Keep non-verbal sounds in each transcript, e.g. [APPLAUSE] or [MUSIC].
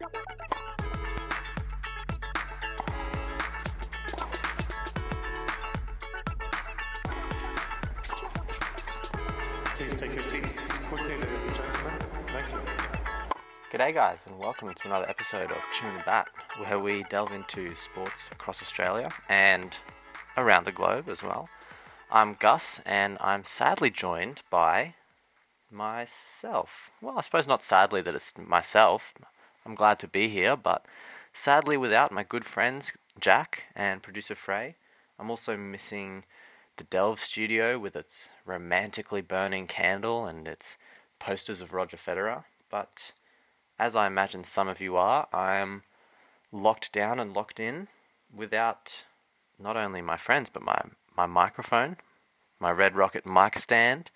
Please take your seats quickly, ladies and gentlemen. Thank you. G'day, guys, and welcome to another episode of Tune the Bat, where we delve into sports across Australia and around the globe as well. I'm Gus, and I'm sadly joined by myself. Well, I suppose not sadly that it's myself. I'm glad to be here, but sadly without my good friends Jack and producer Frey. I'm also missing the Delve studio with its romantically burning candle and its posters of Roger Federer. But as I imagine some of you are, I am locked down and locked in without not only my friends but my my microphone, my Red Rocket mic stand,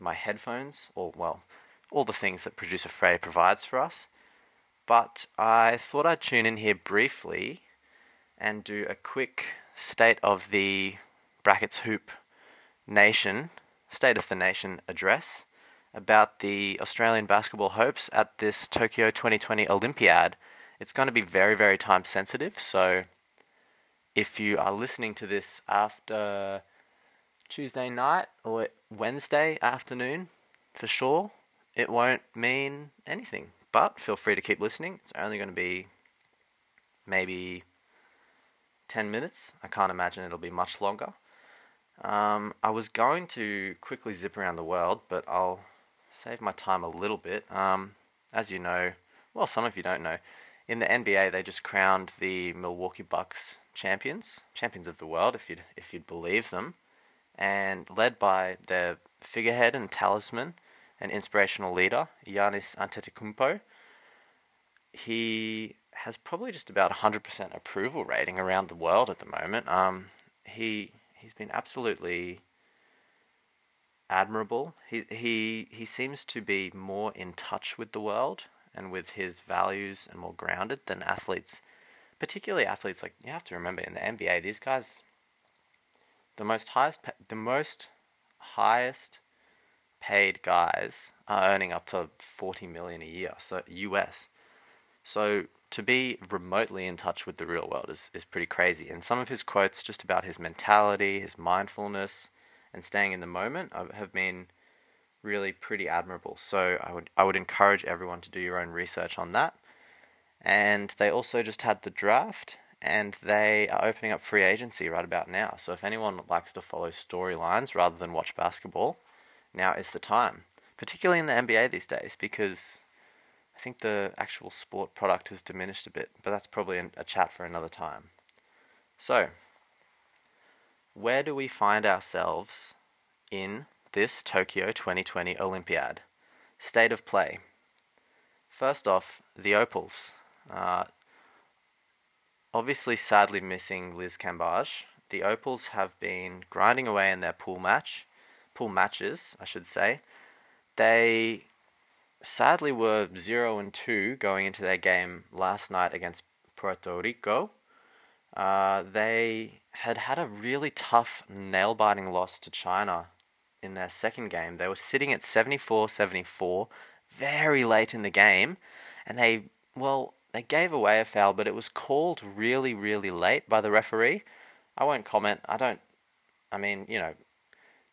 my headphones, or well, all the things that producer Frey provides for us. But I thought I'd tune in here briefly and do a quick state of the brackets hoop nation, state of the nation address about the Australian basketball hopes at this Tokyo 2020 Olympiad. It's going to be very, very time sensitive, so if you are listening to this after Tuesday night or Wednesday afternoon, for sure, it won't mean anything. But feel free to keep listening. It's only going to be maybe 10 minutes. I can't imagine it'll be much longer. Um, I was going to quickly zip around the world, but I'll save my time a little bit. Um, as you know, well, some of you don't know, in the NBA they just crowned the Milwaukee Bucks champions, champions of the world, if you'd if you'd believe them, and led by their figurehead and talisman and inspirational leader, Giannis Antetokounmpo. He has probably just about 100% approval rating around the world at the moment. Um, he he's been absolutely admirable. He he he seems to be more in touch with the world and with his values and more grounded than athletes, particularly athletes like you have to remember in the NBA these guys the most highest the most highest paid guys are earning up to 40 million a year so US so to be remotely in touch with the real world is, is pretty crazy and some of his quotes just about his mentality his mindfulness and staying in the moment have been really pretty admirable. So I would I would encourage everyone to do your own research on that. And they also just had the draft and they are opening up free agency right about now. So if anyone likes to follow storylines rather than watch basketball, now is the time. Particularly in the NBA these days, because I think the actual sport product has diminished a bit, but that's probably a chat for another time. So, where do we find ourselves in this Tokyo 2020 Olympiad? State of play. First off, the Opals. Uh, obviously sadly missing Liz Cambage. The Opals have been grinding away in their pool match, pool matches, I should say. They sadly were 0 and 2 going into their game last night against Puerto Rico. Uh, they had had a really tough nail biting loss to China in their second game. They were sitting at 74 74 very late in the game, and they, well, they gave away a foul, but it was called really, really late by the referee. I won't comment. I don't. I mean, you know,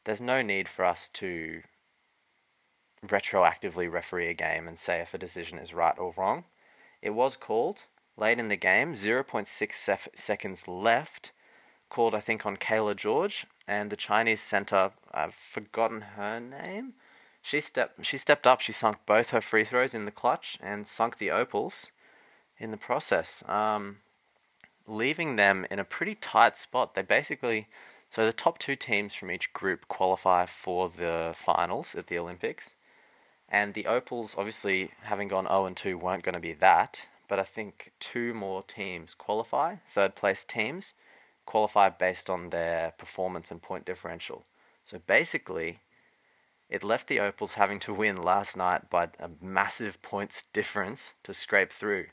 there's no need for us to retroactively referee a game and say if a decision is right or wrong. It was called late in the game, 0.6 sef- seconds left, called, I think, on Cayla George, and the Chinese center, I've forgotten her name. She stepped, she stepped up, she sunk both her free throws in the clutch and sunk the opals in the process, um, leaving them in a pretty tight spot. They basically, so the top two teams from each group qualify for the finals at the Olympics. And the Opals, obviously, having gone 0 and 2, weren't going to be that. But I think two more teams qualify, third place teams qualify based on their performance and point differential. So basically, it left the Opals having to win last night by a massive points difference to scrape through.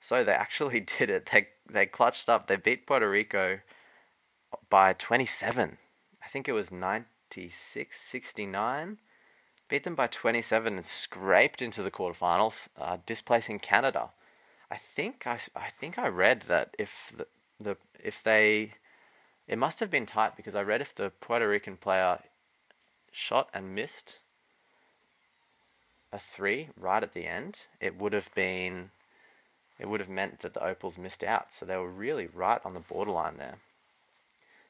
So they actually [LAUGHS] did it. They they clutched up. They beat Puerto Rico by 27. I think it was 96 69. Beat them by 27 and scraped into the quarterfinals, uh, displacing Canada. I think I, I think I read that if the, the if they it must have been tight because I read if the Puerto Rican player shot and missed a three right at the end, it would have been it would have meant that the Opals missed out. So they were really right on the borderline there.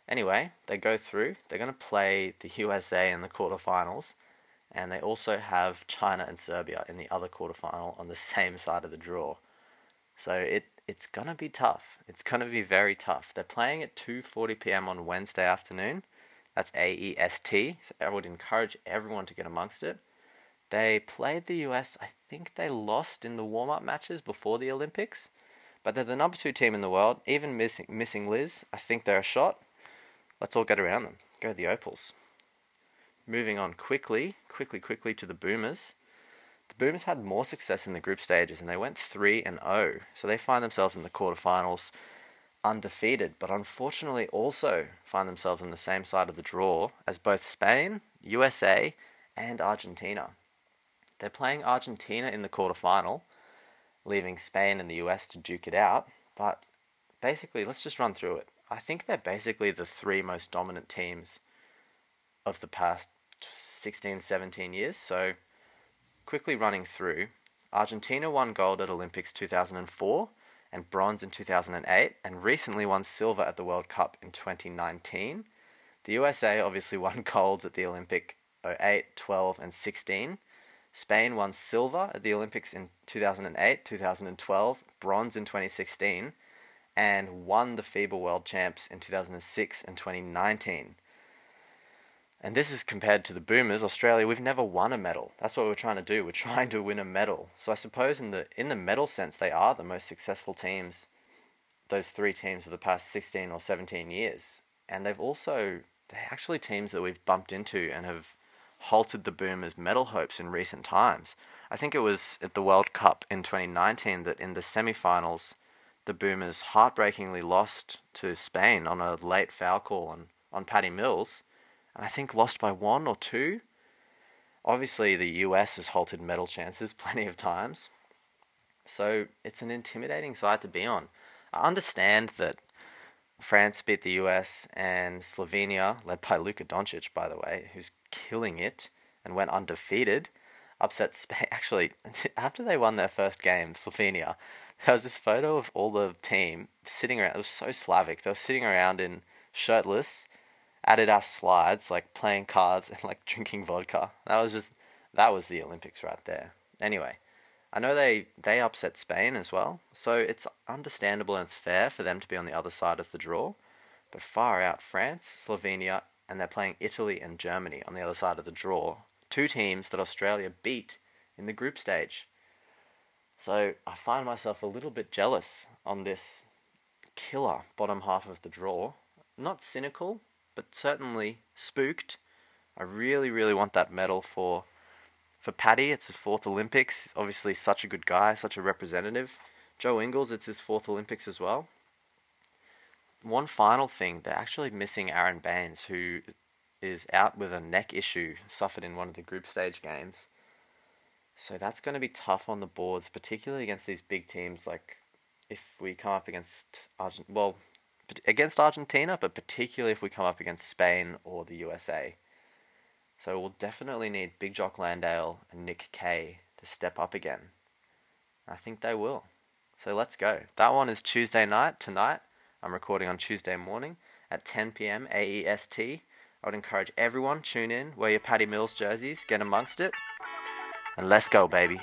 Anyway, they go through. They're going to play the USA in the quarterfinals, and they also have China and Serbia in the other quarterfinal on the [LAUGHS] same side of the draw. So it it's gonna be tough. It's gonna be very tough. They're playing at 2:40 p.m. on Wednesday afternoon. That's AEST. So I would encourage everyone to get amongst it. They played the US. I think they lost in the warm-up matches before the Olympics, but they're the number two team in the world. Even missing missing Liz, I think they're a shot. Let's all get around them. Go the Opals. Moving on quickly, quickly, quickly to the Boomers. The Boomers had more success in the group stages and they went 3 and 0. So they find themselves in the quarterfinals undefeated, but unfortunately also find themselves on the same side of the draw as both Spain, USA, and Argentina. They're playing Argentina in the quarterfinal, leaving Spain and the US to duke it out, but basically, let's just run through it. I think they're basically the three most dominant teams of the past 16, 17 years. So, quickly running through, Argentina won gold at Olympics 2004 and bronze in 2008, and recently won silver at the World Cup in 2019. The USA obviously [LAUGHS] won golds at the Olympic 08, 12, and 16. Spain won silver at the Olympics in 2008, 2012, bronze in 2016, and won the FIBA World Champs in 2006 and 2019. And this is compared to the Boomers, Australia. We've never won a medal. That's what we're trying to do. We're [LAUGHS] trying to win a medal. So I suppose in the in the medal sense, they are the most successful teams. Those three teams of the past sixteen or seventeen years, and they've also they're actually teams that we've bumped into and have halted the Boomers' medal hopes in recent times. I think it was at the World Cup in 2019 that in the semi-finals, the Boomers heartbreakingly lost to Spain on a late foul call on, on Paddy Mills and I think lost by one or two. Obviously, the US has halted medal chances [LAUGHS] plenty of times. So it's an intimidating side to be on. I understand that France beat the US and Slovenia, led by Luka Doncic, by the way, who's killing it and went undefeated, upset Spain. [LAUGHS] Actually, [LAUGHS] after they won their first game, Slovenia, there was this photo of all the team sitting around. It was so Slavic. They were sitting around in shirtless added Adidas slides, like playing cards and like [LAUGHS] drinking vodka. That was just that was the Olympics right there. Anyway, I know they they upset Spain as well, so it's understandable and it's fair for them to be on the other side of the draw. But far out, France, Slovenia, and they're playing Italy and Germany on the other side of the draw. Two teams that Australia beat in the group stage. So I find myself a little bit jealous on this killer bottom half of the draw. Not cynical, but certainly spooked. I really, really want that medal for for Paddy. It's his fourth Olympics. Obviously, such a good guy, such a representative. Joe Ingles, it's his fourth Olympics as well. One final thing, they're actually missing Aron Baynes, who is out with a neck issue suffered in one of the group stage games. So that's going to be tough on the boards, particularly against these big teams. Like if we come up against Argent, well, against Argentina, but particularly if we come up against Spain or the USA. So we'll definitely need Big Jock Landale and Nick Kay to step up again. I think they will. So let's go. That one is Tuesday night tonight. I'm recording on Tuesday morning at 10 p.m. AEST. I would encourage everyone tune in, wear your Paddy Mills jerseys, get amongst it, and let's go, baby.